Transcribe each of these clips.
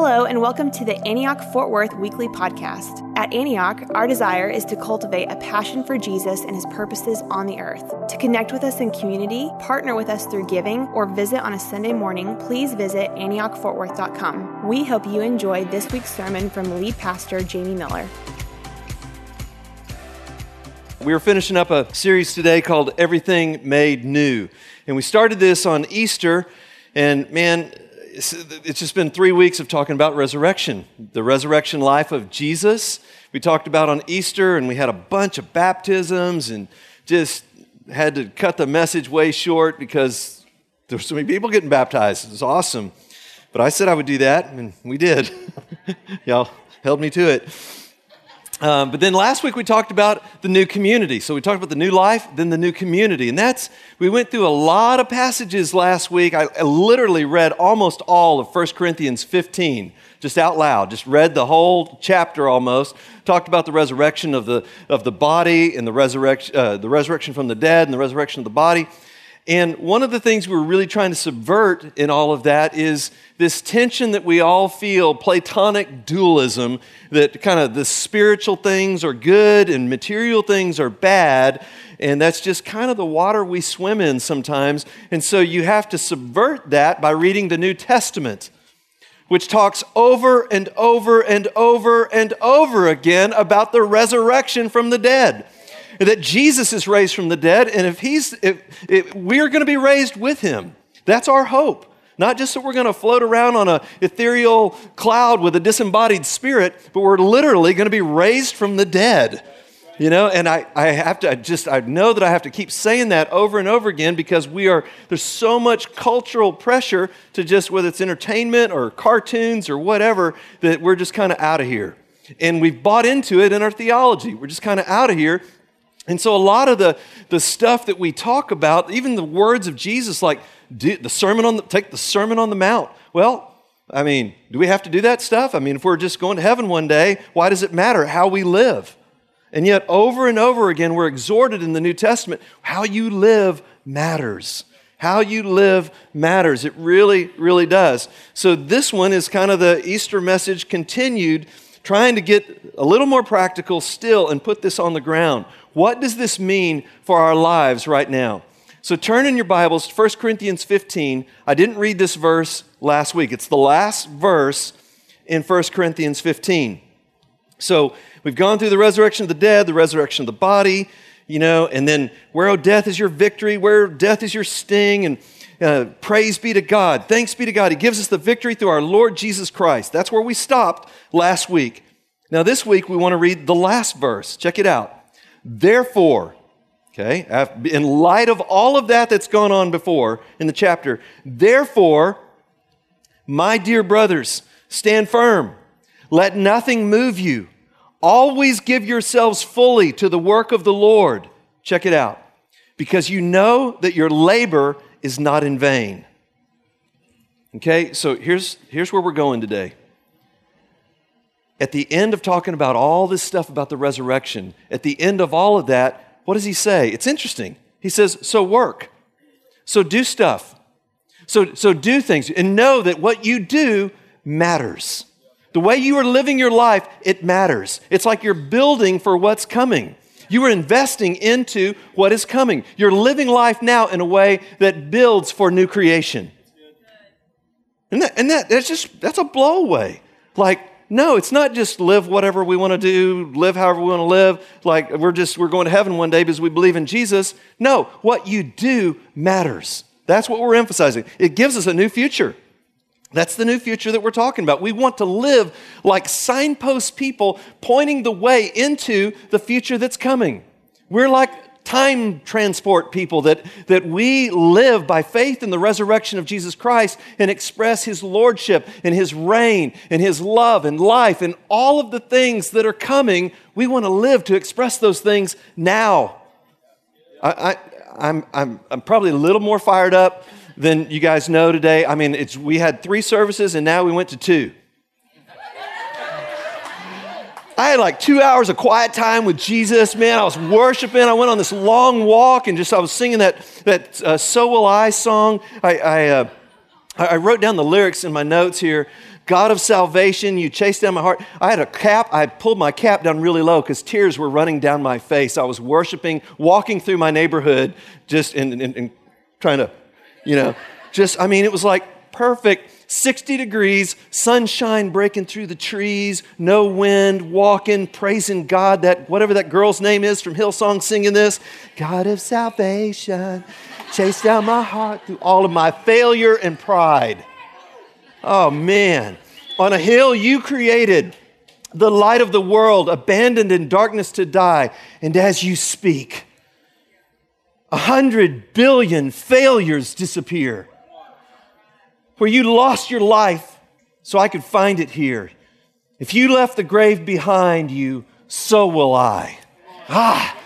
Hello, and welcome to the Antioch Fort Worth Weekly Podcast. At Antioch, our desire is to cultivate a passion for Jesus and his purposes on the earth. To connect with us in community, partner with us through giving, or visit on a Sunday morning, please visit AntiochFortWorth.com. We hope you enjoy this week's sermon from lead pastor Jamie Miller. We are finishing up a series today called Everything Made New. And we started this on Easter, and man, it's just been three weeks of talking about resurrection, the resurrection life of Jesus. We talked about on Easter, and we had a bunch of baptisms and just had to cut the message way short because there were so many people getting baptized. It was awesome. But I said I would do that, and we did. Y'all held me to it. Um, but then last week we talked about the new community. So we talked about the new life, then the new community. And that's, we went through a lot of passages last week. I, I literally read almost all of 1 Corinthians 15, just out loud, just read the whole chapter almost. Talked about the resurrection of the, of the body and the resurrection, uh, the resurrection from the dead and the resurrection of the body. And one of the things we're really trying to subvert in all of that is this tension that we all feel, Platonic dualism, that kind of the spiritual things are good and material things are bad. And that's just kind of the water we swim in sometimes. And so you have to subvert that by reading the New Testament, which talks over and over and over and over again about the resurrection from the dead that Jesus is raised from the dead, and if he's, if, if we're going to be raised with him. That's our hope. Not just that we're going to float around on an ethereal cloud with a disembodied spirit, but we're literally going to be raised from the dead. You know, and I, I have to I just, I know that I have to keep saying that over and over again because we are, there's so much cultural pressure to just, whether it's entertainment or cartoons or whatever, that we're just kind of out of here. And we've bought into it in our theology. We're just kind of out of here and so, a lot of the, the stuff that we talk about, even the words of Jesus, like the sermon on the, take the Sermon on the Mount. Well, I mean, do we have to do that stuff? I mean, if we're just going to heaven one day, why does it matter how we live? And yet, over and over again, we're exhorted in the New Testament how you live matters. How you live matters. It really, really does. So, this one is kind of the Easter message continued, trying to get a little more practical still and put this on the ground. What does this mean for our lives right now? So turn in your Bibles to 1 Corinthians 15. I didn't read this verse last week. It's the last verse in 1 Corinthians 15. So we've gone through the resurrection of the dead, the resurrection of the body, you know, and then where, oh, death is your victory, where death is your sting, and uh, praise be to God. Thanks be to God. He gives us the victory through our Lord Jesus Christ. That's where we stopped last week. Now, this week we want to read the last verse. Check it out. Therefore, okay, in light of all of that that's gone on before in the chapter, therefore, my dear brothers, stand firm. Let nothing move you. Always give yourselves fully to the work of the Lord. Check it out. Because you know that your labor is not in vain. Okay, so here's, here's where we're going today at the end of talking about all this stuff about the resurrection, at the end of all of that, what does he say? It's interesting. He says, So work. So do stuff. So, so do things and know that what you do matters. The way you are living your life, it matters. It's like you're building for what's coming. You are investing into what is coming. You're living life now in a way that builds for new creation. And that, and that that's just that's a blow away. Like no, it's not just live whatever we want to do, live however we want to live, like we're just we're going to heaven one day because we believe in Jesus. No, what you do matters. That's what we're emphasizing. It gives us a new future. That's the new future that we're talking about. We want to live like signpost people pointing the way into the future that's coming. We're like time transport people, that, that we live by faith in the resurrection of Jesus Christ and express his lordship and his reign and his love and life and all of the things that are coming. We want to live to express those things now. I, I, I'm, I'm, I'm probably a little more fired up than you guys know today. I mean, it's, we had three services and now we went to two. I had like two hours of quiet time with Jesus, man. I was worshiping. I went on this long walk and just I was singing that, that uh, So Will I song. I, I, uh, I wrote down the lyrics in my notes here God of salvation, you chased down my heart. I had a cap, I pulled my cap down really low because tears were running down my face. I was worshiping, walking through my neighborhood, just and, trying to, you know, just, I mean, it was like perfect 60 degrees, sunshine breaking through the trees, no wind, walking, praising God, that whatever that girl's name is from Hillsong singing this, God of salvation, chase down my heart through all of my failure and pride. Oh man, on a hill you created, the light of the world, abandoned in darkness to die, and as you speak, a hundred billion failures disappear where you lost your life so I could find it here. If you left the grave behind you, so will I. Ah!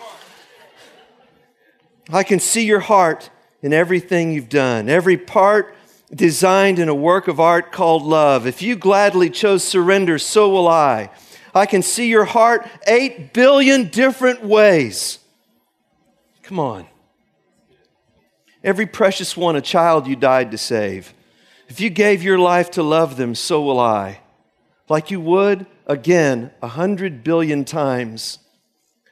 I can see your heart in everything you've done, every part designed in a work of art called love. If you gladly chose surrender, so will I. I can see your heart eight billion different ways. Come on. Every precious one, a child you died to save. If you gave your life to love them, so will I. Like you would, again, a hundred billion times.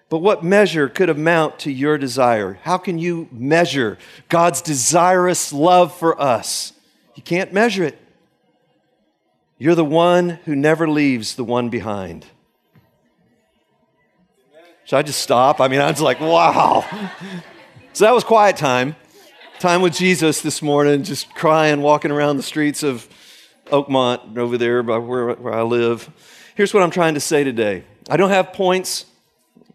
But what measure could amount to your desire? How can you measure God's desirous love for us? You can't measure it. You're the one who never leaves the one behind. Should I just stop? I mean, I was like, wow. So that was quiet time time with Jesus this morning, just crying, walking around the streets of Oakmont over there by where, where I live. Here's what I'm trying to say today I don't have points.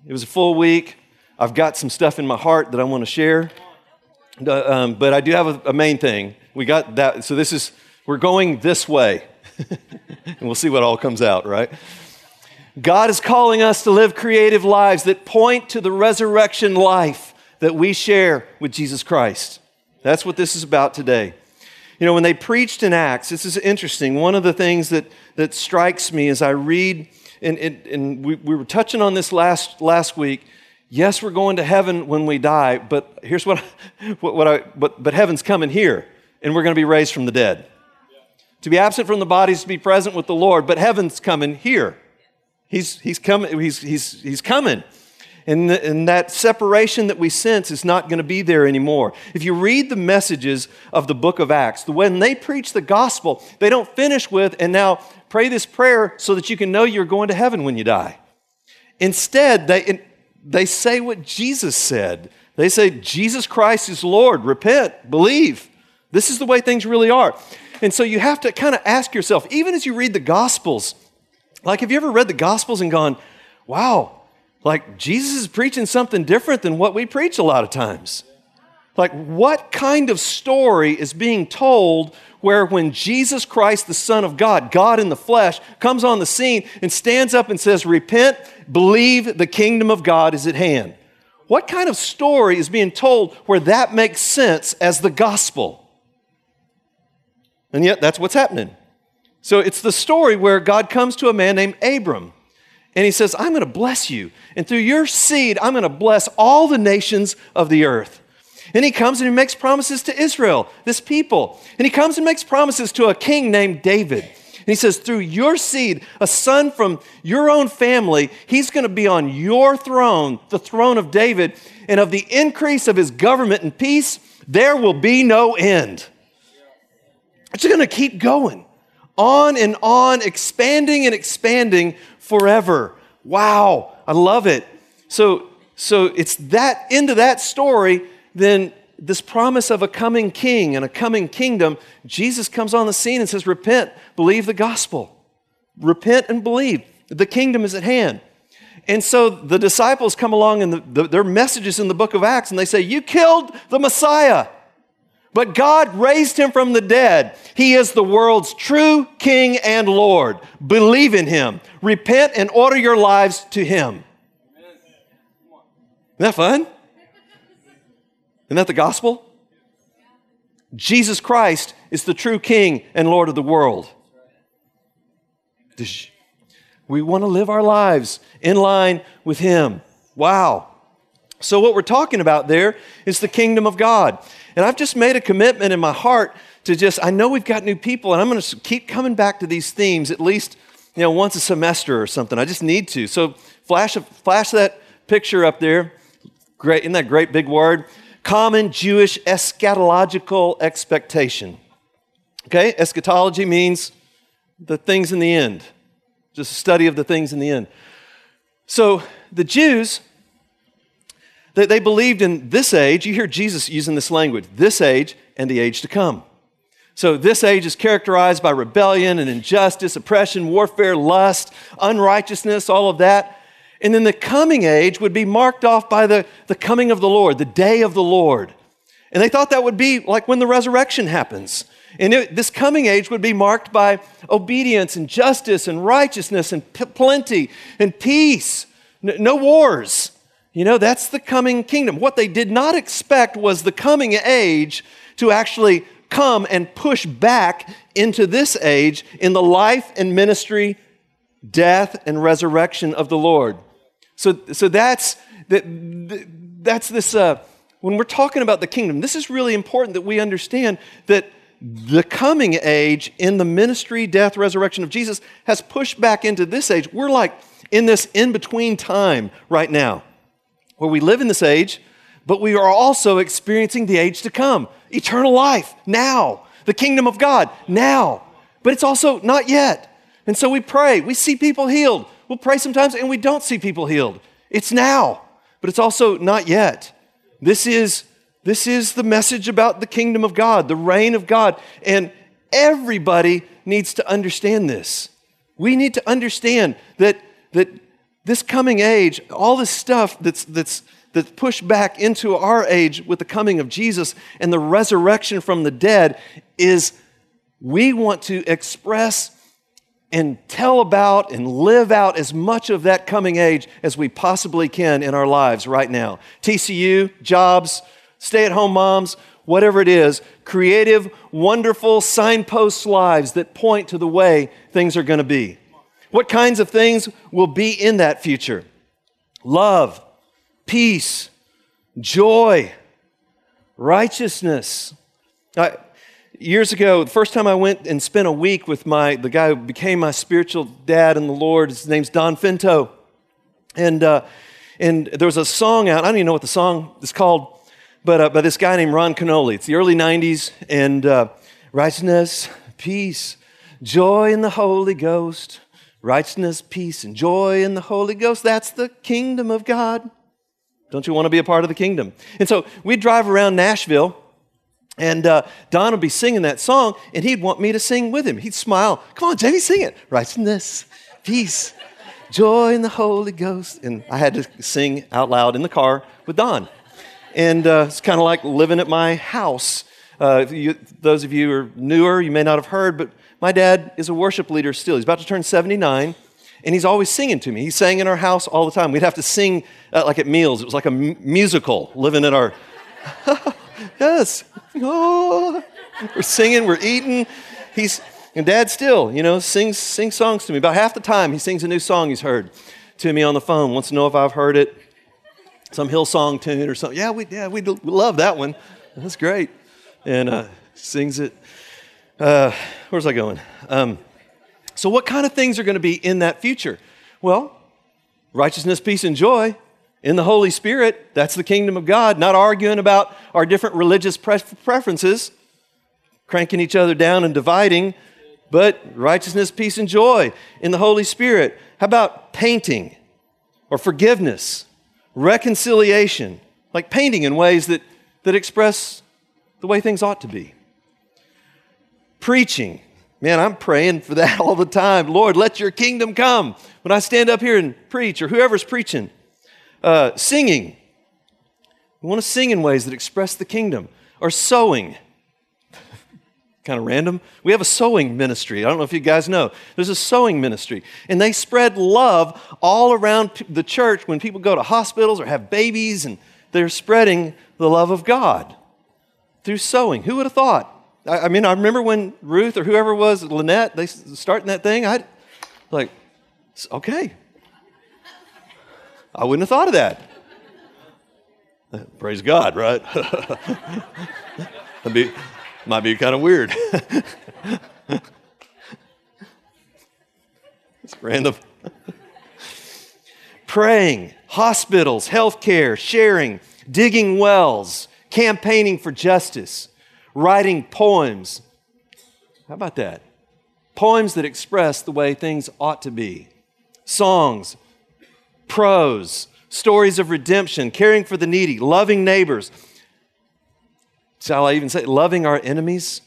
It was a full week. I've got some stuff in my heart that I want to share. Um, but I do have a, a main thing. We got that. So this is, we're going this way. and we'll see what all comes out, right? God is calling us to live creative lives that point to the resurrection life that we share with Jesus Christ. That's what this is about today. You know, when they preached in Acts, this is interesting. One of the things that, that strikes me as I read, and, and, and we, we were touching on this last, last week. Yes, we're going to heaven when we die, but here's what, what, what I, but, but heaven's coming here, and we're going to be raised from the dead. To be absent from the body is to be present with the Lord, but heaven's coming here. He's, he's, coming, he's, he's, he's coming. And, and that separation that we sense is not going to be there anymore. If you read the messages of the book of Acts, when they preach the gospel, they don't finish with, and now pray this prayer so that you can know you're going to heaven when you die. Instead, they, they say what Jesus said. They say, Jesus Christ is Lord. Repent, believe. This is the way things really are. And so you have to kind of ask yourself, even as you read the Gospels, like, have you ever read the Gospels and gone, wow, like, Jesus is preaching something different than what we preach a lot of times. Like, what kind of story is being told where when Jesus Christ, the Son of God, God in the flesh, comes on the scene and stands up and says, Repent, believe the kingdom of God is at hand? What kind of story is being told where that makes sense as the gospel? And yet, that's what's happening. So, it's the story where God comes to a man named Abram and he says, I'm going to bless you. And through your seed, I'm going to bless all the nations of the earth. And he comes and he makes promises to Israel, this people. And he comes and makes promises to a king named David. And he says, Through your seed, a son from your own family, he's going to be on your throne, the throne of David. And of the increase of his government and peace, there will be no end. It's going to keep going on and on, expanding and expanding forever. Wow, I love it. So, so it's that into that story, then this promise of a coming king and a coming kingdom, Jesus comes on the scene and says, Repent, believe the gospel. Repent and believe. The kingdom is at hand. And so the disciples come along and the, the, their messages in the book of Acts, and they say, You killed the Messiah. But God raised him from the dead. He is the world's true King and Lord. Believe in him. Repent and order your lives to him. Isn't that fun? Isn't that the gospel? Jesus Christ is the true King and Lord of the world. We want to live our lives in line with Him. Wow. So, what we're talking about there is the kingdom of God. And I've just made a commitment in my heart to just, I know we've got new people, and I'm going to keep coming back to these themes at least, you know, once a semester or something. I just need to. So flash, flash that picture up there. Great, isn't that great big word? Common Jewish eschatological expectation. Okay, eschatology means the things in the end, just a study of the things in the end. So the Jews, they, they believed in this age. You hear Jesus using this language this age and the age to come. So, this age is characterized by rebellion and injustice, oppression, warfare, lust, unrighteousness, all of that. And then the coming age would be marked off by the, the coming of the Lord, the day of the Lord. And they thought that would be like when the resurrection happens. And it, this coming age would be marked by obedience and justice and righteousness and p- plenty and peace, N- no wars. You know, that's the coming kingdom. What they did not expect was the coming age to actually come and push back into this age in the life and ministry, death, and resurrection of the Lord. So, so that's, that, that's this, uh, when we're talking about the kingdom, this is really important that we understand that the coming age in the ministry, death, resurrection of Jesus has pushed back into this age. We're like in this in between time right now where we live in this age, but we are also experiencing the age to come eternal life now, the kingdom of God now. But it's also not yet. And so we pray. We see people healed. We'll pray sometimes and we don't see people healed. It's now, but it's also not yet. This is, this is the message about the kingdom of God, the reign of God. And everybody needs to understand this. We need to understand that, that this coming age, all this stuff that's, that's that's pushed back into our age with the coming of Jesus and the resurrection from the dead is we want to express and tell about and live out as much of that coming age as we possibly can in our lives right now. TCU, jobs, stay at home moms, whatever it is, creative, wonderful signpost lives that point to the way things are going to be. What kinds of things will be in that future? Love, peace, joy, righteousness. I, years ago, the first time I went and spent a week with my the guy who became my spiritual dad in the Lord, his name's Don Finto, and uh, and there was a song out. I don't even know what the song is called, but uh, by this guy named Ron Kenoly. It's the early '90s, and uh, righteousness, peace, joy in the Holy Ghost, righteousness, peace, and joy in the Holy Ghost. That's the kingdom of God. Don't you want to be a part of the kingdom? And so we'd drive around Nashville, and uh, Don would be singing that song, and he'd want me to sing with him. He'd smile. Come on, Jamie, sing it. Righteousness, peace, joy in the Holy Ghost. And I had to sing out loud in the car with Don. And uh, it's kind of like living at my house. Uh, you, those of you who are newer, you may not have heard, but my dad is a worship leader still. He's about to turn 79 and he's always singing to me. He sang in our house all the time. We'd have to sing uh, like at meals. It was like a m- musical living in our. yes. Oh. We're singing, we're eating. He's and dad still, you know, sings sings songs to me. About half the time he sings a new song he's heard to me on the phone. Wants to know if I've heard it. Some Hillsong tune or something. Yeah, we yeah, we, we love that one. That's great. And uh, sings it. Uh, where's I going? Um, so, what kind of things are going to be in that future? Well, righteousness, peace, and joy in the Holy Spirit. That's the kingdom of God, not arguing about our different religious pre- preferences, cranking each other down and dividing, but righteousness, peace, and joy in the Holy Spirit. How about painting or forgiveness, reconciliation, like painting in ways that, that express the way things ought to be? Preaching, Man, I'm praying for that all the time. Lord, let your kingdom come. When I stand up here and preach, or whoever's preaching, uh, singing. We want to sing in ways that express the kingdom, or sewing. kind of random. We have a sewing ministry. I don't know if you guys know. There's a sewing ministry, and they spread love all around the church when people go to hospitals or have babies, and they're spreading the love of God through sewing. Who would have thought? I, mean, I remember when Ruth or whoever was, Lynette, they starting that thing. I like, okay. I wouldn't have thought of that. Uh, praise God, right? that'd, be, Might be kind of weird. it's random. Praying, hospitals, healthcare, sharing, digging wells, campaigning for justice, writing poems. How about that? Poems that express the way things ought to be. Songs, prose, stories of redemption, caring for the needy, loving neighbors. Shall I even say loving our enemies?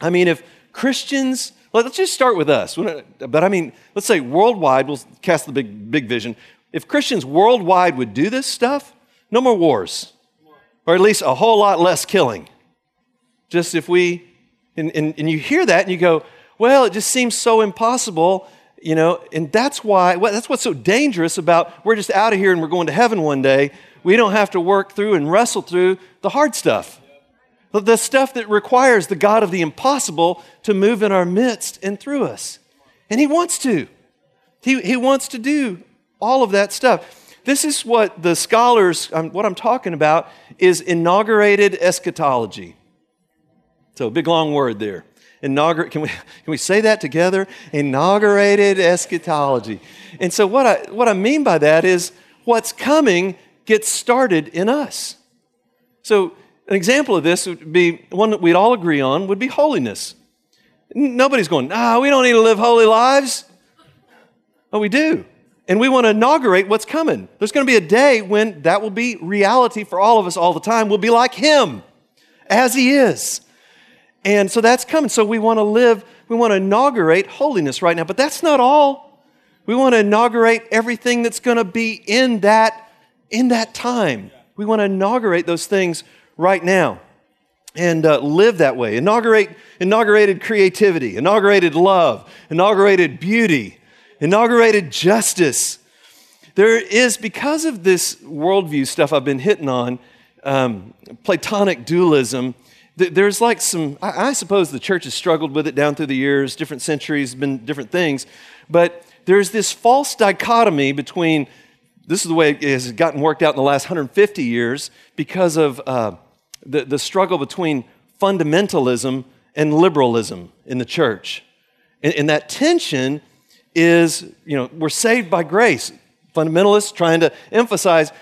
I mean, if Christians, let's just start with us. But I mean, let's say worldwide, we'll cast the big, big vision. If Christians worldwide would do this stuff, no more wars, or at least a whole lot less killing. Just if we, and, and, and you hear that and you go, well, it just seems so impossible you know, and that's why, well, that's what's so dangerous about we're just out of here and we're going to heaven one day. We don't have to work through and wrestle through the hard stuff. The stuff that requires the God of the impossible to move in our midst and through us. And He wants to. He, he wants to do all of that stuff. This is what the scholars, um, what I'm talking about, is inaugurated eschatology. So, big long word there. Inaugurate, can we, can we say that together? Inaugurated eschatology. And so, what I, what I mean by that is what's coming gets started in us. So, an example of this would be one that we'd all agree on would be holiness. Nobody's going, ah, we don't need to live holy lives. Oh, we do. And we want to inaugurate what's coming. There's going to be a day when that will be reality for all of us all the time. We'll be like Him as He is. And so that's coming. So we want to live, we want to inaugurate holiness right now. But that's not all. We want to inaugurate everything that's going to be in that, in that time. We want to inaugurate those things right now and uh, live that way. Inaugurate, inaugurated creativity, inaugurated love, inaugurated beauty, inaugurated justice. There is, because of this worldview stuff I've been hitting on, um, Platonic dualism, there's like some, I suppose the church has struggled with it down through the years, different centuries, been different things, but there's this false dichotomy between, this is the way it has gotten worked out in the last 150 years because of uh, the, the struggle between fundamentalism and liberalism in the church. And, and that tension is, you know, we're saved by grace. Fundamentalists trying to emphasize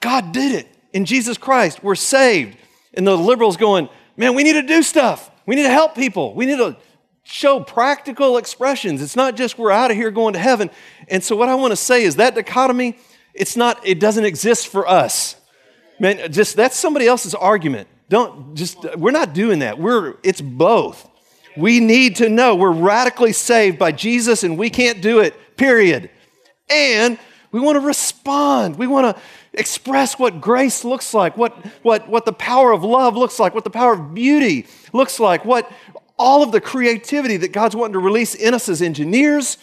God did it in Jesus Christ. We're saved. And the liberals going, man, we need to do stuff. We need to help people. We need to show practical expressions. It's not just we're out of here going to heaven. And so what I want to say is that dichotomy, it's not, it doesn't exist for us. Man, just that's somebody else's argument. Don't just we're not doing that. We're it's both. We need to know we're radically saved by Jesus and we can't do it. Period. And we want to respond. We want to express what grace looks like, what, what, what the power of love looks like, what the power of beauty looks like, what all of the creativity that God's wanting to release in us as engineers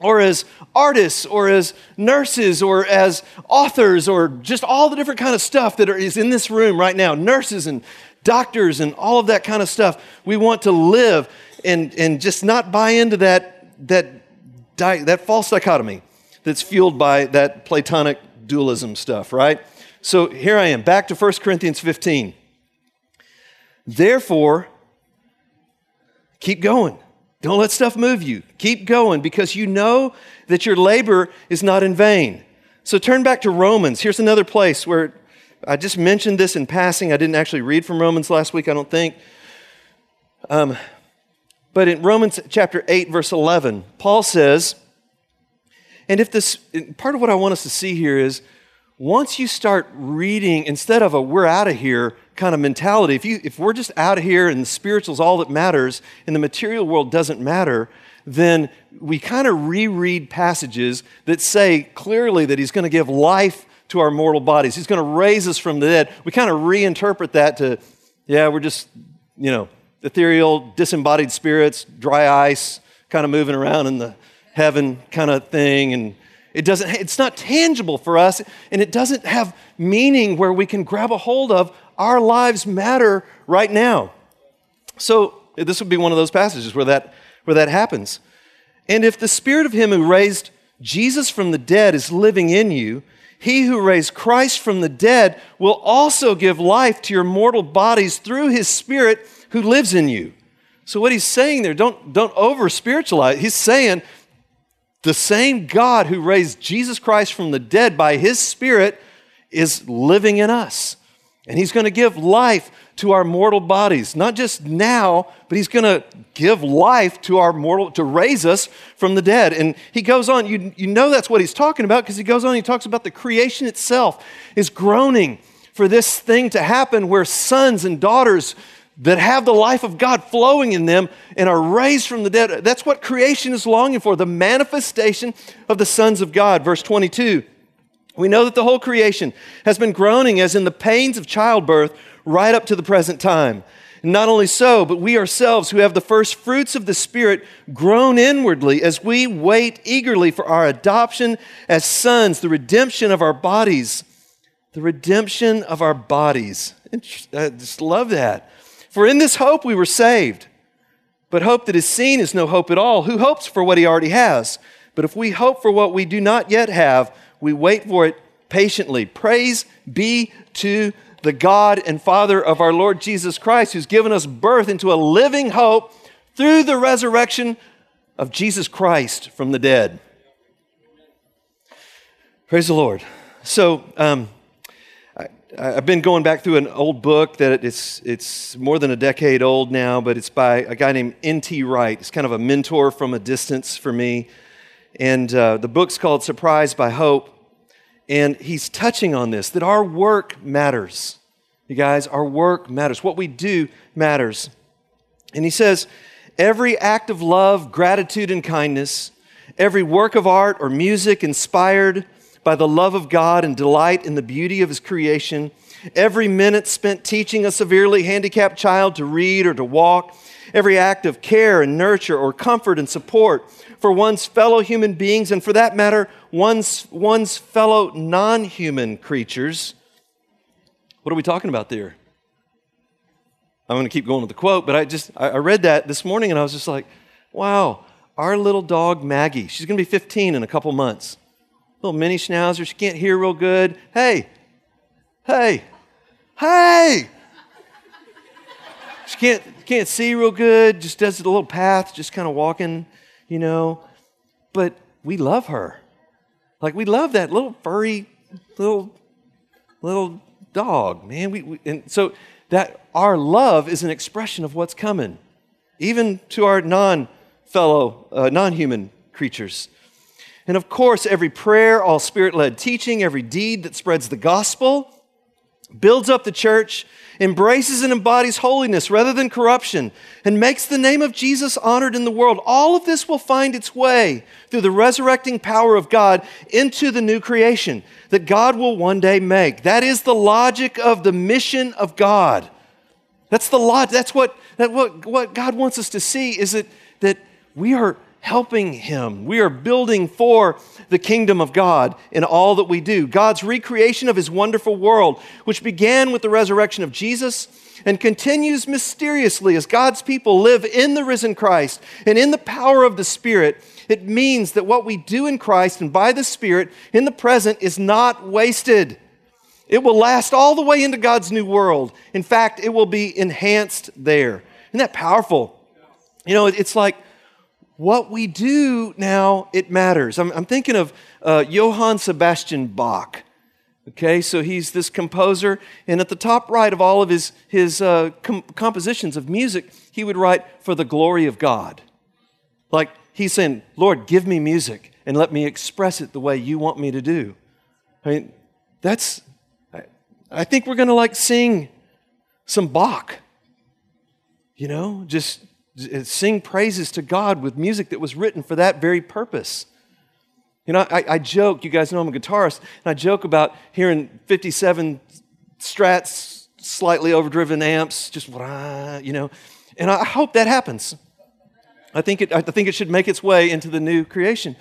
or as artists or as nurses or as authors or just all the different kind of stuff that is in this room right now. Nurses and doctors and all of that kind of stuff. We want to live and, and just not buy into that, that, that false dichotomy that's fueled by that platonic dualism stuff, right? So here I am, back to 1 Corinthians 15. Therefore, keep going. Don't let stuff move you. Keep going because you know that your labor is not in vain. So turn back to Romans. Here's another place where I just mentioned this in passing. I didn't actually read from Romans last week, I don't think. Um, but in Romans chapter 8, verse 11, Paul says, and if this, part of what I want us to see here is once you start reading, instead of a we're out of here kind of mentality, if, you, if we're just out of here and the spiritual is all that matters and the material world doesn't matter, then we kind of reread passages that say clearly that he's going to give life to our mortal bodies. He's going to raise us from the dead. We kind of reinterpret that to, yeah, we're just, you know, ethereal, disembodied spirits, dry ice, kind of moving around in the heaven kind of thing and it doesn't it's not tangible for us and it doesn't have meaning where we can grab a hold of our lives matter right now so this would be one of those passages where that where that happens and if the spirit of him who raised Jesus from the dead is living in you, he who raised Christ from the dead will also give life to your mortal bodies through his Spirit who lives in you. So, what he's saying there, don't, don't over spiritualize. He's saying the same God who raised Jesus Christ from the dead by his Spirit is living in us. And he's going to give life to our mortal bodies, not just now, but he's going to give life to our mortal, to raise us from the dead. And he goes on, you, you know that's what he's talking about because he goes on, he talks about the creation itself is groaning for this thing to happen where sons and daughters that have the life of God flowing in them and are raised from the dead. That's what creation is longing for, the manifestation of the sons of God. Verse 22. We know that the whole creation has been groaning as in the pains of childbirth right up to the present time. And not only so, but we ourselves who have the first fruits of the Spirit groan inwardly as we wait eagerly for our adoption as sons, the redemption of our bodies. The redemption of our bodies. I just love that. For in this hope we were saved. But hope that is seen is no hope at all. Who hopes for what he already has? But if we hope for what we do not yet have, we wait for it patiently. Praise be to the God and Father of our Lord Jesus Christ, who's given us birth into a living hope through the resurrection of Jesus Christ from the dead. Praise the Lord. So, um, I, have been going back through an old book that it's, it's more than a decade old now, but it's by a guy named N.T. Wright. It's kind of a mentor from a distance for me. And uh, the book's called Surprised by Hope. And he's touching on this that our work matters. You guys, our work matters. What we do matters. And he says, every act of love, gratitude, and kindness, every work of art or music inspired by the love of God and delight in the beauty of his creation, every minute spent teaching a severely handicapped child to read or to walk, every act of care and nurture or comfort and support for one's fellow human beings, and for that matter, one's, one's fellow non human creatures. What are we talking about there? I'm going to keep going with the quote, but I just I read that this morning and I was just like, wow, our little dog Maggie, she's going to be 15 in a couple months. Little mini schnauzer, she can't hear real good. Hey, hey, hey! She can't can't see real good, just does a little path, just kind of walking, you know. But we love her. Like we love that little furry little little dog, man. We, we, and so that our love is an expression of what's coming, even to our non fellow, uh, non human creatures. And of course, every prayer, all spirit led teaching, every deed that spreads the gospel, builds up the church, embraces and embodies holiness rather than corruption, and makes the name of Jesus honored in the world. All of this will find its way through the resurrecting power of God into the new creation that God will one day make. That is the logic of the mission of God. That's the lot. That's what, that what, what God wants us to see is that, that we are helping Him. We are building for the kingdom of God in all that we do. God's recreation of His wonderful world, which began with the resurrection of Jesus and continues mysteriously as God's people live in the risen Christ and in the power of the Spirit. It means that what we do in Christ and by the Spirit in the present is not wasted. It will last all the way into God's new world. In fact, it will be enhanced there. Isn't that powerful? You know, it's like what we do now, it matters. I'm, I'm thinking of uh, Johann Sebastian Bach. Okay, so he's this composer, and at the top right of all of his, his uh, com- compositions of music, he would write, For the glory of God. Like he's saying, Lord, give me music and let me express it the way you want me to do. I mean, that's, I, I think we're going to like sing some Bach, you know, just Uh, sing praises to God with music that was written for that very purpose. You know, I, I, joke, you guys know I'm a guitarist, and I joke about hearing 57 strats, slightly overdriven amps, just, you know, and I hope that happens. I think it, I think it should make its way into the new creation.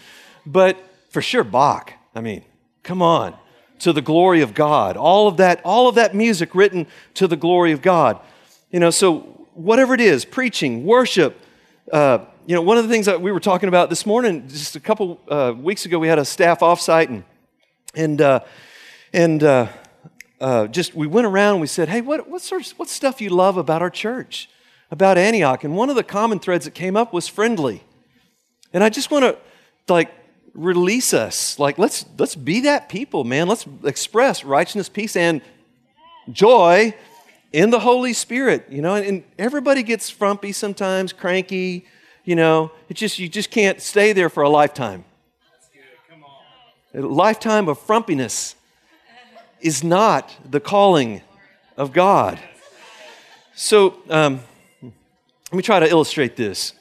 But for sure, Bach, I mean, come on, to the glory of God. All of that, all of that music written to the glory of God. You know, so whatever it is preaching, worship, uh, you know, one of the things that we were talking about this morning, just a couple uh, weeks ago, we had a staff offsite, and and uh, and uh, uh, just we went around and we said, hey, what what sort of what stuff you love about our church, about Antioch? And one of the common threads that came up was friendly, and I just want to like release us, like let's let's be that people, man. Let's express righteousness, peace, and joy in the Holy Spirit, you know, and, and everybody gets frumpy sometimes, cranky, you know. It's just you just can't stay there for a lifetime. A lifetime of frumpiness is not the calling of God. So um, let me try to illustrate this.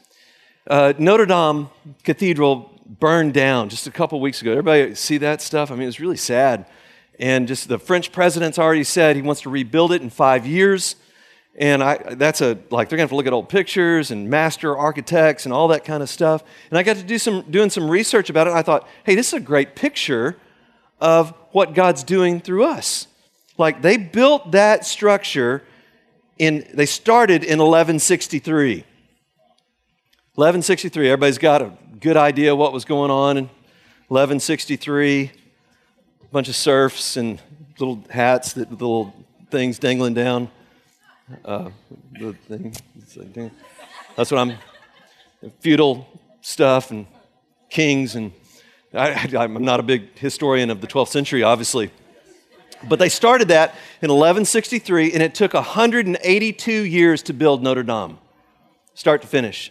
Uh, Notre Dame Cathedral burned down just a couple weeks ago. Everybody see that stuff? I mean, it was really sad. And just the French president's already said he wants to rebuild it in five years. And I, that's a, like, they're going to have to look at old pictures and master architects and all that kind of stuff. And I got to do some, doing some research about it. I thought, hey, this is a great picture of what God's doing through us. Like, they built that structure in, they started in 1163. 1163, everybody's got a good idea what was going on in 1163 bunch of serfs and little hats that little things dangling down. Uh, the thing, like, that's what I'm feudal stuff and kings and I, I'm not a big historian of the 12th century, obviously. But they started that in 1163, and it took 182 years to build Notre Dame, start to finish.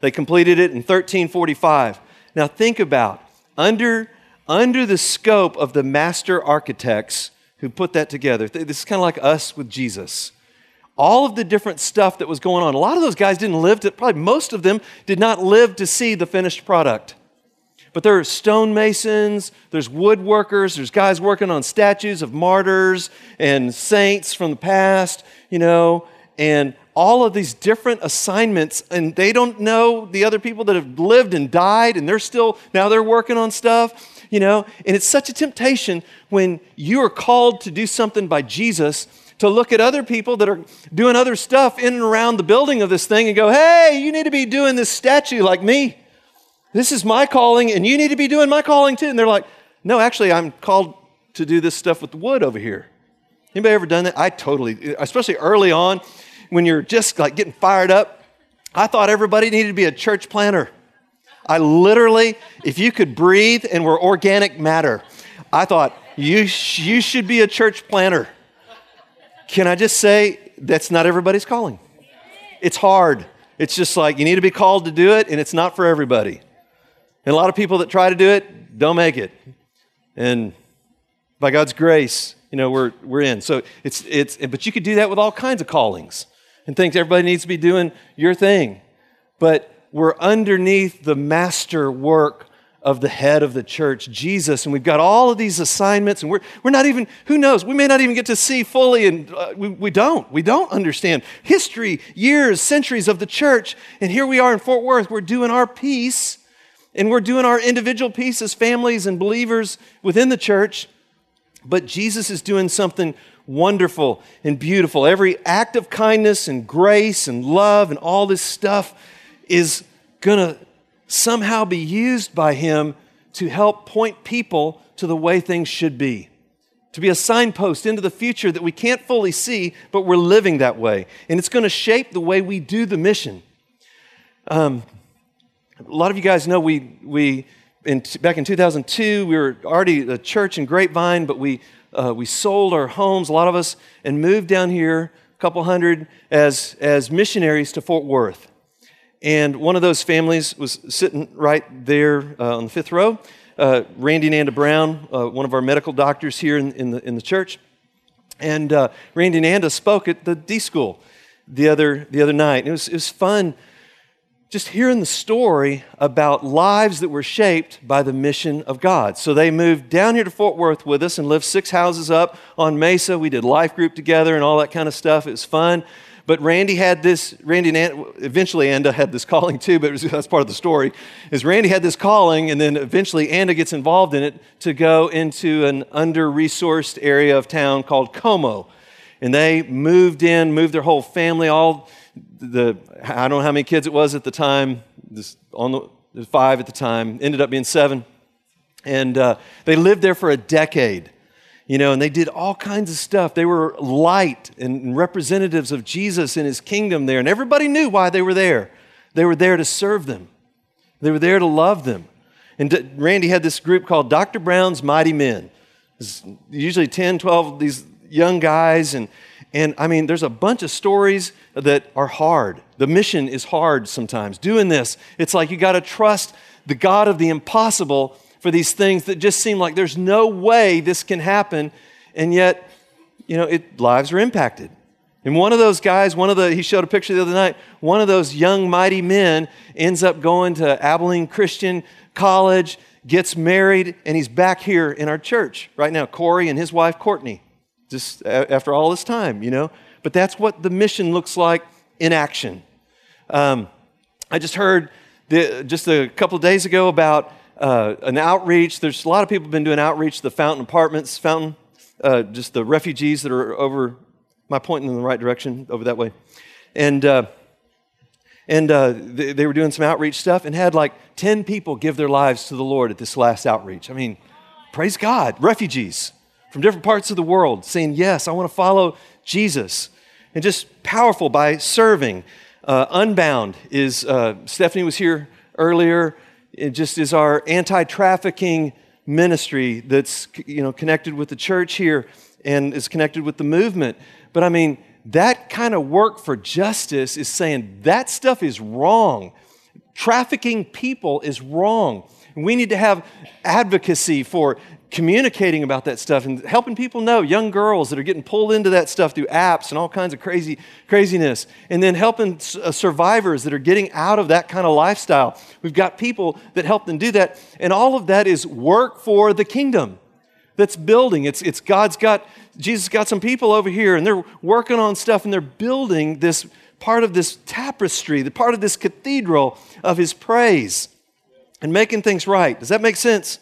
They completed it in 1345. Now, think about under under the scope of the master architects who put that together. This is kind of like us with Jesus. All of the different stuff that was going on. A lot of those guys didn't live to, probably most of them did not live to see the finished product. But there are stonemasons, there's woodworkers, there's guys working on statues of martyrs and saints from the past, you know, and all of these different assignments, and they don't know the other people that have lived and died, and they're still, now they're working on stuff you know? And it's such a temptation when you are called to do something by Jesus to look at other people that are doing other stuff in and around the building of this thing and go, hey, you need to be doing this statue like me. This is my calling, and you need to be doing my calling too. And they're like, no, actually, I'm called to do this stuff with wood over here. Anybody ever done that? I totally, especially early on when you're just like getting fired up. I thought everybody needed to be a church planter. I literally, if you could breathe and were organic matter, I thought, you, sh- you should be a church planter. Can I just say, that's not everybody's calling. It's hard. It's just like you need to be called to do it, and it's not for everybody. And a lot of people that try to do it don't make it. And by God's grace, you know, we're, we're in. So it's, it's, but you could do that with all kinds of callings and think everybody needs to be doing your thing. But we're underneath the master work of the head of the church, Jesus, and we've got all of these assignments, and we're, we're not even, who knows, we may not even get to see fully, and uh, we, we don't. We don't understand history, years, centuries of the church, and here we are in Fort Worth, we're doing our piece, and we're doing our individual piece as families and believers within the church, but Jesus is doing something wonderful and beautiful. Every act of kindness and grace and love and all this stuff is going to somehow be used by Him to help point people to the way things should be. To be a signpost into the future that we can't fully see, but we're living that way. And it's going to shape the way we do the mission. Um, a lot of you guys know we, we in, back in 2002, we were already a church in Grapevine, but we, uh, we sold our homes, a lot of us, and moved down here, a couple hundred, as, as missionaries to Fort Worth. And one of those families was sitting right there uh, on the fifth row. Uh, Randy and Anda Brown, uh, one of our medical doctors here in, in, the, in the church. And uh, Randy and Anda spoke at the D school the other, the other night. And it was, it was fun just hearing the story about lives that were shaped by the mission of God. So they moved down here to Fort Worth with us and lived six houses up on Mesa. We did life group together and all that kind of stuff. It was fun. But Randy had this, Randy and eventually Anda had this calling too, but was, that's part of the story, is Randy had this calling and then eventually Anda gets involved in it to go into an under-resourced area of town called Como. and they moved in, moved their whole family, all the, I don't know how many kids it was at the time, this, on the, five at the time, ended up being seven. And uh, they lived there for a decade, you know, and they did all kinds of stuff. They were light and representatives of Jesus and his kingdom there, and everybody knew why they were there. They were there to serve them, they were there to love them. And Randy had this group called Dr. Brown's Mighty Men. It's usually 10, 12 these young guys. And, and I mean, there's a bunch of stories that are hard. The mission is hard sometimes. Doing this, it's like you got to trust the God of the impossible for these things that just seem like there's no way this can happen. And yet, you know, it, lives are impacted. And one of those guys, one of the, he showed a picture the other night, one of those young, mighty men ends up going to Abilene Christian college, gets married, and he's back here in our church right now. Corey and his wife, Courtney, just after all this time, you know. But that's what the mission looks like in action. Um, I just heard the, just a couple days ago about uh, an outreach. There's a lot of people have been doing outreach the Fountain Apartments, Fountain, uh, just the refugees that are over, my pointing in the right direction, over that way. And uh, and uh, they, they, were doing some outreach stuff and had like 10 people give their lives to the Lord at this last outreach. I mean, praise God, refugees from different parts of the world saying, Yes, I want to follow Jesus. And just powerful by serving. Uh, Unbound is, uh, Stephanie was here earlier, it just is our anti trafficking ministry that's you know, connected with the church here and is connected with the movement. But I mean, that kind of work for justice is saying that stuff is wrong. Trafficking people is wrong. We need to have advocacy for communicating about that stuff and helping people know young girls that are getting pulled into that stuff through apps and all kinds of crazy craziness and then helping uh, survivors that are getting out of that kind of lifestyle we've got people that help them do that and all of that is work for the kingdom that's building. It's, it's God's got, Jesus got some people over here and they're working on stuff and they're building this part of this tapestry, the part of this cathedral of his praise and making things right. Does that make sense?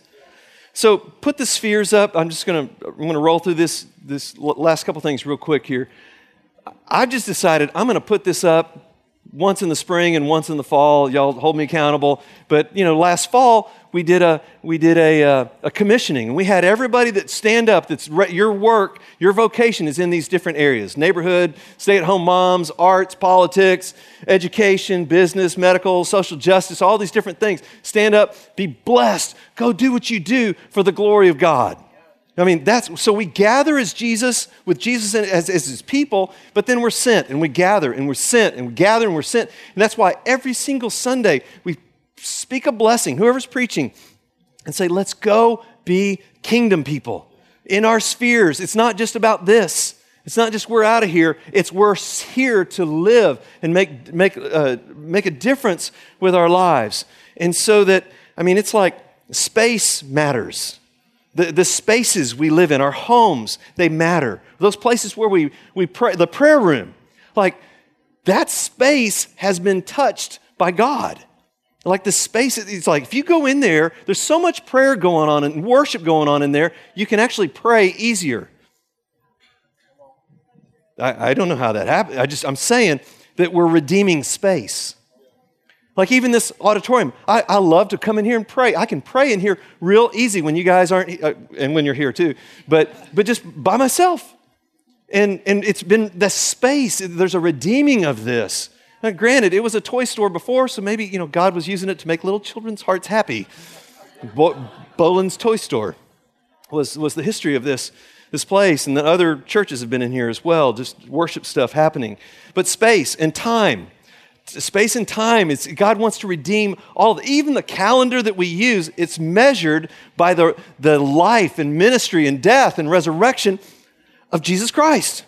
So put the spheres up. I'm just going to, I'm going to roll through this, this last couple things real quick here. I just decided I'm going to put this up once in the spring and once in the fall. Y'all hold me accountable. But, you know, last fall, we did a, we did a, a, uh, a commissioning. We had everybody that stand up, that's re- your work, your vocation is in these different areas neighborhood, stay at home moms, arts, politics, education, business, medical, social justice, all these different things. Stand up, be blessed, go do what you do for the glory of God. I mean, that's so we gather as Jesus, with Jesus as, as his people, but then we're sent and we gather and we're sent and we gather and we're sent. And that's why every single Sunday we speak a blessing, whoever's preaching, and say, let's go be kingdom people in our spheres. It's not just about this. It's not just we're out of here, it's we're here to live and make, make, uh, make a difference with our lives. And so that, I mean, it's like space matters. The, the spaces we live in, our homes, they matter. Those places where we, we pray, the prayer room, like that space has been touched by God. Like the space, it's like if you go in there, there's so much prayer going on and worship going on in there, you can actually pray easier. I, I don't know how that happened. I just, I'm saying that we're redeeming space. Like even this auditorium, I, I love to come in here and pray. I can pray in here real easy when you guys aren't, uh, and when you're here too, but, but just by myself. And, and it's been the space, there's a redeeming of this. Now, granted, it was a toy store before, so maybe you know God was using it to make little children's hearts happy. Bo- Boland's Toy Store was, was the history of this, this place, and then other churches have been in here as well, just worship stuff happening. But space and time, space and time is god wants to redeem all of even the calendar that we use it's measured by the, the life and ministry and death and resurrection of jesus christ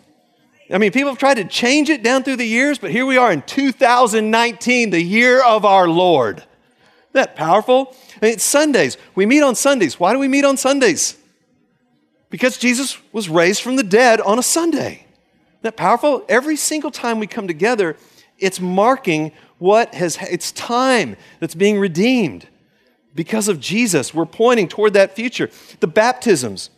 i mean people have tried to change it down through the years but here we are in 2019 the year of our lord. Isn't that powerful? I mean, it's sundays. We meet on sundays. Why do we meet on sundays? Because jesus was raised from the dead on a sunday. Isn't that powerful? Every single time we come together it's marking what has, it's time that's being redeemed. Because of Jesus. We're pointing toward that future. The baptisms,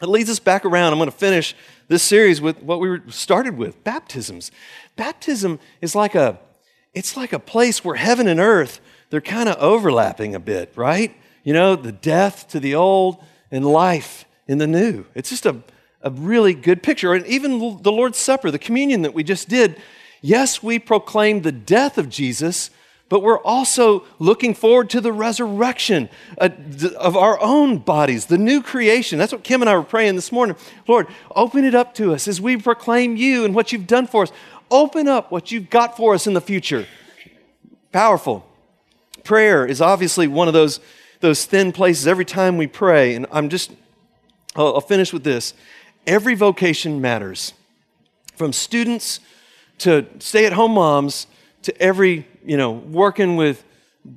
it leads us back around. I'm going to finish this series with what we started with baptisms. Baptism is like a, it's like a place where heaven and earth, they're kind of overlapping a bit, right? You know, the death to the old and life in the new. It's just a, a really good picture. And even the Lord's Supper, the communion that we just did, yes, we proclaim the death of Jesus, but we're also looking forward to the resurrection uh, of our own bodies, the new creation. That's what Kim and I were praying this morning. Lord, open it up to us as we proclaim you and what you've done for us. Open up what you've got for us in the future. Powerful. Prayer is obviously one of those, those thin places every time we pray. And I'm just, I'll, I'll finish with this. Every vocation matters, from students to stay at home moms to every you know, working with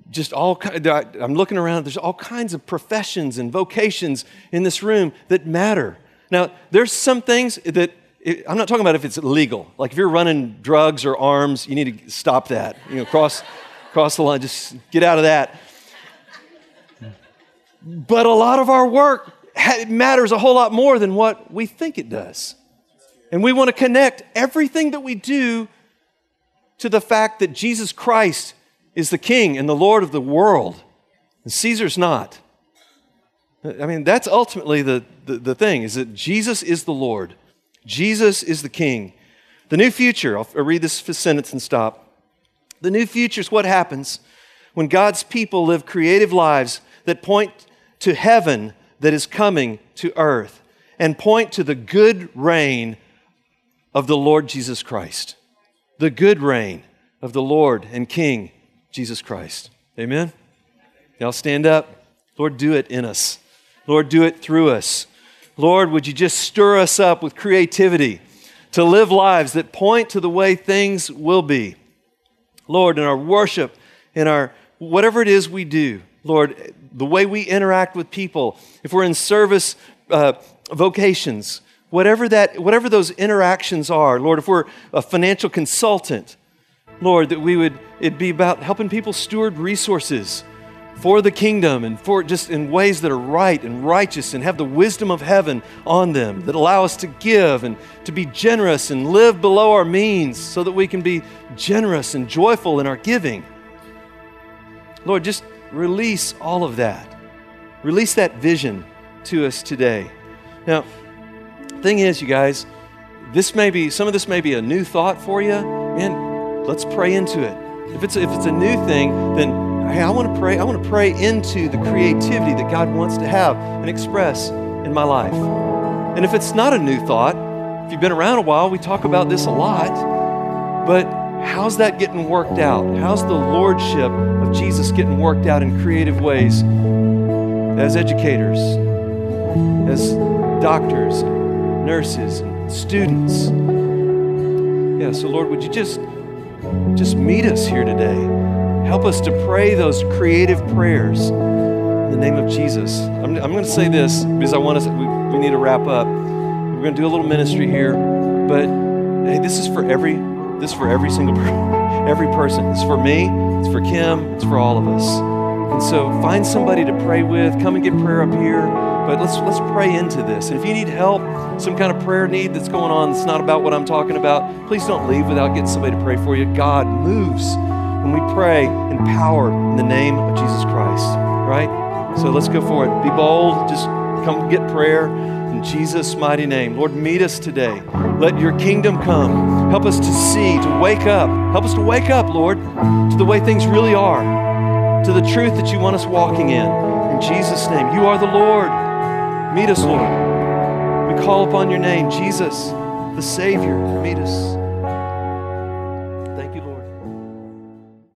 just all I'm looking around, there's all kinds of professions and vocations in this room that matter. Now, there's some things that I'm not talking about if it's illegal. Like if you're running drugs or arms, you need to stop that. You know, cross, cross the line, just get out of that. But a lot of our work matters a whole lot more than what we think it does. And we want to connect everything that we do to the fact that Jesus Christ is the king and the Lord of the world, and Caesar's not. I mean, that's ultimately the, the, the, thing, is that Jesus is the Lord. Jesus is the king. The new future, I'll, I'll read this sentence and stop. The new future is what happens when God's people live creative lives that point to heaven that is coming to earth and point to the good reign of the Lord Jesus Christ the good reign of the Lord and King, Jesus Christ. Amen? Y'all stand up. Lord, do it in us. Lord, do it through us. Lord, would you just stir us up with creativity to live lives that point to the way things will be? Lord, in our worship, in our whatever it is we do, Lord, the way we interact with people, if we're in service uh, vocations, whatever, that, whatever those interactions are, Lord, if we're a financial consultant, Lord, that we would, it'd be about helping people steward resources for the kingdom and for just in ways that are right and righteous and have the wisdom of heaven on them that allow us to give and to be generous and live below our means so that we can be generous and joyful in our giving. Lord, just release all of that. Release that vision to us today. Now, Thing is, you guys, this may be some of this may be a new thought for you. Man, let's pray into it. If it's if it's a new thing, then hey, I want to pray. I want to pray into the creativity that God wants to have and express in my life. And if it's not a new thought, if you've been around a while, we talk about this a lot. But how's that getting worked out? How's the lordship of Jesus getting worked out in creative ways as educators, as doctors, nurses and students. Yeah, so Lord, would you just just meet us here today? Help us to pray those creative prayers in the name of Jesus. I'm, I'm going to say this because I want us, we, we need to wrap up. We're going to do a little ministry here, but hey, this is for every, this is for every single person, every person. It's for me, it's for Kim, it's for all of us. And so find somebody to pray with. Come and get prayer up here. But let's let's pray into this. And if you need help, some kind of prayer need that's going on that's not about what I'm talking about, please don't leave without getting somebody to pray for you. God moves when we pray in power in the name of Jesus Christ. Right? So let's go for it. Be bold. Just come get prayer in Jesus' mighty name. Lord, meet us today. Let your kingdom come. Help us to see, to wake up. Help us to wake up, Lord, to the way things really are, to the truth that you want us walking in. In Jesus' name, you are the Lord. Meet us, Lord. We call upon your name, Jesus, the Savior. Meet us.